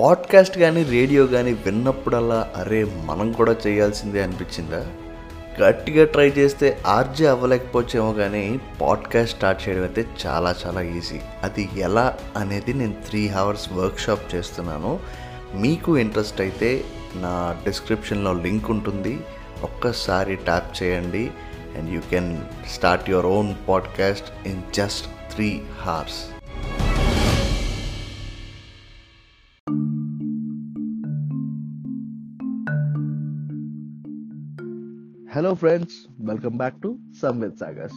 Podcast కానీ radio కానీ విన్నప్పుడల్లా అరే మనం కూడా చేయాల్సిందే అనిపించిందా? గట్టిగా ట్రై చేస్తే ఆర్జే అవ్వలేకపోవచ్చేమో కానీ పాడ్కాస్ట్ స్టార్ట్ చేయడం అయితే చాలా చాలా ఈజీ. అది ఎలా అనేది నేను త్రీ అవర్స్ వర్క్షాప్ చేస్తున్నాను. మీకు ఇంట్రెస్ట్ అయితే నా డిస్క్రిప్షన్లో లింక్ ఉంటుంది. ఒక్కసారి ట్యాప్ చేయండి. And you can start your own podcast in just three hours hello friends welcome back to Samved Sagar's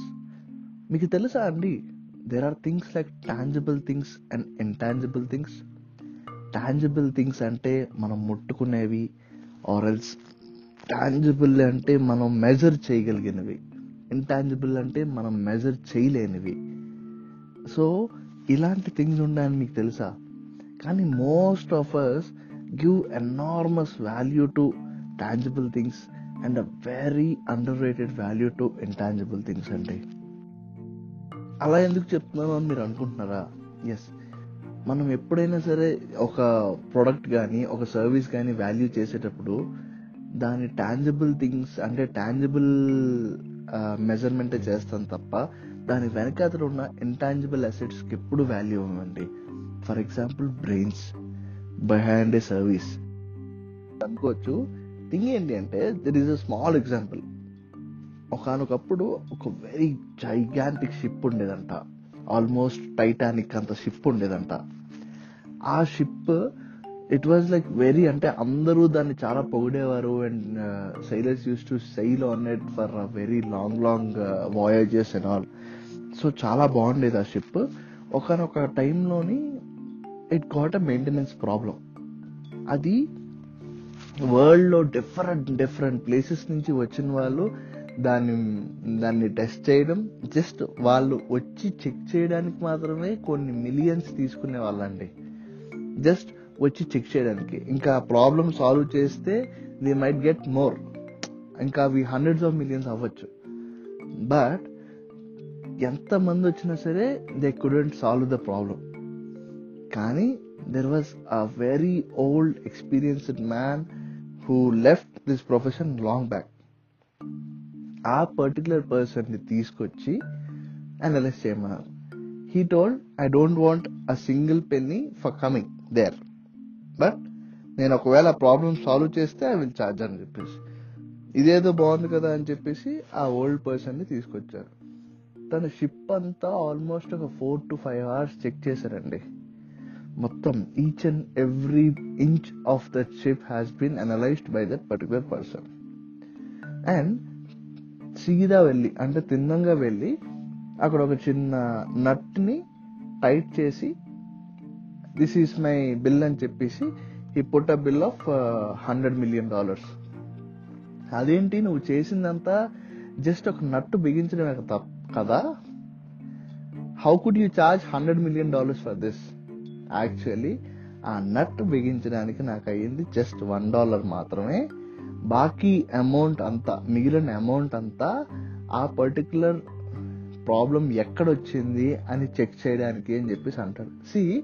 మీకు తెలుసా అండి? There are things like tangible things and intangible things tangible things అంటే మనం ముట్టుకునేవి ఆరల్స్ tangible అంటే మనం measure చేయగలిగినవి. Intangible అంటే మనం measure చేయలేనివి. సో ఇలాంటి థింగ్స్ ఉన్నాయని మీకు తెలుసా? కానీ most of us give enormous value to tangible things and a very under rated value to intangible things అండి. అలా ఎందుకు చెప్తున్నాను అని మీరు అనుకుంటున్నారా? ఎస్ మనం ఎప్పుడైనా సరే ఒక ప్రోడక్ట్ కానీ ఒక సర్వీస్ కానీ వాల్యూ చేసేటప్పుడు దాని టాంజిబుల్ థింగ్స్ అంటే టాంజిబుల్ మెజర్మెంటే చేస్తాం తప్ప దాని వెనకాతలు ఉన్న ఇంటాంజిబుల్ అసెట్స్కి ఎప్పుడు వాల్యూ ఇవ్వండి for example brains behind a service అనుకోవచ్చు. థింగ్ ఏంటి అంటే there is a small example ఒకనొకప్పుడు ఒక వెరీ జైగాంటిక్ షిప్ ఉండేదంట. ఆల్మోస్ట్ టైటానిక్ అంత షిప్ ఉండేదంట. ఆ ship it was like very అంటే అందరూ దాన్ని చాలా పొగిడేవారు and sailors use to sail on it for very long long voyages and all so చాలా బాగుండేది ఆ షిప్ ఒకనొక టైంలోని it got a maintenance problem అది వరల్డ్లో డిఫరెంట్ డిఫరెంట్ ప్లేసెస్ నుంచి వచ్చిన వాళ్ళు దాన్ని దాన్ని టెస్ట్ చేయడం. జస్ట్ వాళ్ళు వచ్చి చెక్ చేయడానికి మాత్రమే కొన్ని మిలియన్స్ తీసుకునే వాళ్ళండి. జస్ట్ వచ్చి చెక్ చేయడానికి. ఇంకా ప్రాబ్లమ్ సాల్వ్ చేస్తే దే మైట్ గెట్ మోర్ ఇంకా అవి హండ్రెడ్స్ ఆఫ్ మిలియన్స్ అవ్వచ్చు. బట్ ఎంతమంది వచ్చినా సరే they couldn't solve the problem కానీ there was a very old experienced man who left this profession long back ఆ పర్టికులర్ పర్సన్ని తీసుకొచ్చి అనలైజ్ చేయమన్నారు. He told I don't want a single penny for coming there but నేను ఒకవేళ problem solve చేస్తే I will charge అని చెప్పేసి. ఇదేదో బాగుంది కదా అని చెప్పేసి ఆ ఓల్డ్ పర్సన్ని తీసుకొచ్చారు. తన షిప్ అంతా ఆల్మోస్ట్ ఒక four to five hours check చేశారండి. మొత్తం each and every inch of that ship has been analysed by that particular person and సీదా వెళ్ళి అంటే తిన్నంగా వెళ్ళి అక్కడ ఒక చిన్న నట్ని టైట్ చేసి దిస్ ఈస్ మై బిల్ అని చెప్పేసి he put a bill of hundred million dollars అదేంటి? నువ్వు చేసిందంతా జస్ట్ ఒక నట్టు బిగించడమే కదా? How could you charge hundred million dollars for this actually ఆ నట్ బిగించడానికి నాకు అయ్యింది జస్ట్ వన్ డాలర్ మాత్రమే. బాకీ అమౌంట్ అంతా మిగిలిన అమౌంట్ అంతా ఆ పర్టికులర్ ప్రాబ్లం ఎక్కడొచ్చింది అని చెక్ చేయడానికి అని చెప్పేసి అంటాడు. సి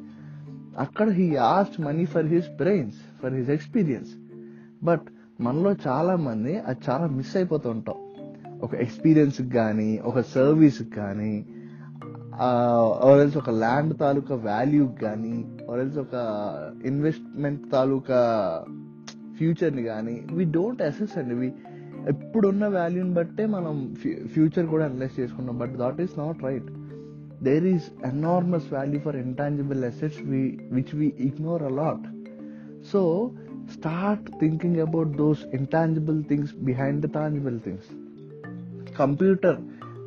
అక్కడ he asked money for his brains for his experience but మనలో చాలా మంది అది చాలా మిస్ అయిపోతూ ఉంటాం. ఒక ఎక్స్పీరియన్స్కి కానీ ఒక సర్వీస్కి కానీ ఆర్ఎల్స్ ఒక ల్యాండ్ తాలూకా వాల్యూ కానీ ఆర్ఎల్స్ ఒక ఇన్వెస్ట్మెంట్ తాలూకా ఫ్యూచర్ని కానీ వి డోంట్ అసెస్ అండి. వి ఎప్పుడున్న వాల్యూని బట్టే మనం ఫ్యూచర్ కూడా అనలైజ్ చేసుకున్నాం but that is not right there is enormous value for intangible assets we which we ignore a lot so start thinking about those intangible things behind the tangible things computer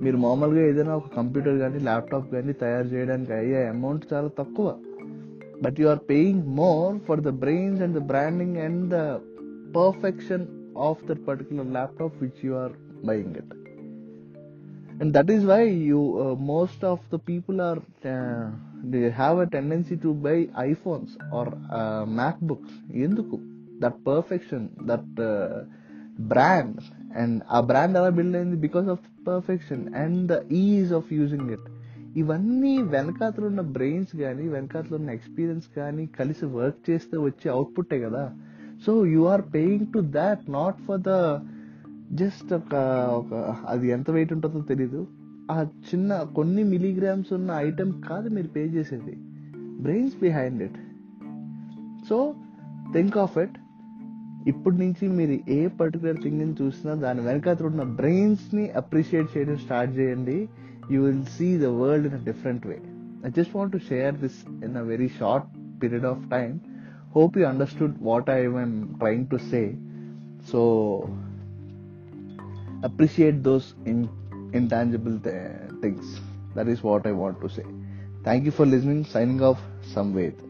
మీరు మామూలుగా ఏదైనా ఒక computer కానీ laptop కానీ తయారు చేయడానికి అయ్యే amount చాలా తక్కువ. But you are paying more for the brains and the branding and the perfection of that particular laptop which you are buying it and that is why you most of the people are they have a tendency to buy iPhones or MacBooks ఎందుకు? That perfection that brand and ఆ brand ఎలా build అయింది? Because of perfection and the ease of using it ఇవన్నీ వెనకాతలు ఉన్న brains కానీ వెనకాతలు ఉన్న ఎక్స్పీరియన్స్ కానీ కలిసి వర్క్ చేస్తే వచ్చే అవుట్పుట్టే కదా. So you are paying to that not for the just ఒక ఒక అది ఎంత వెయిట్ ఉంటుందో తెలీదు. ఆ చిన్న కొన్ని మిలీగ్రామ్స్ ఉన్న ఐటెం కాదు మీరు పే చేసేది. Brains behind it so think of it ఇప్పటి నుంచి మీరు ఏ పర్టికులర్ థింగ్ ని చూసినా దాని వెనకాల ఉన్న బ్రెయిన్స్ ని అప్రిషియేట్ చేయడం స్టార్ట్ చేయండి you will see the world in a different way I just want to share this in a very short period of time hope you understood what I am trying to say. So appreciate those in, intangible th- things. That is what I want to say. Thank you for listening. Signing off, Samved.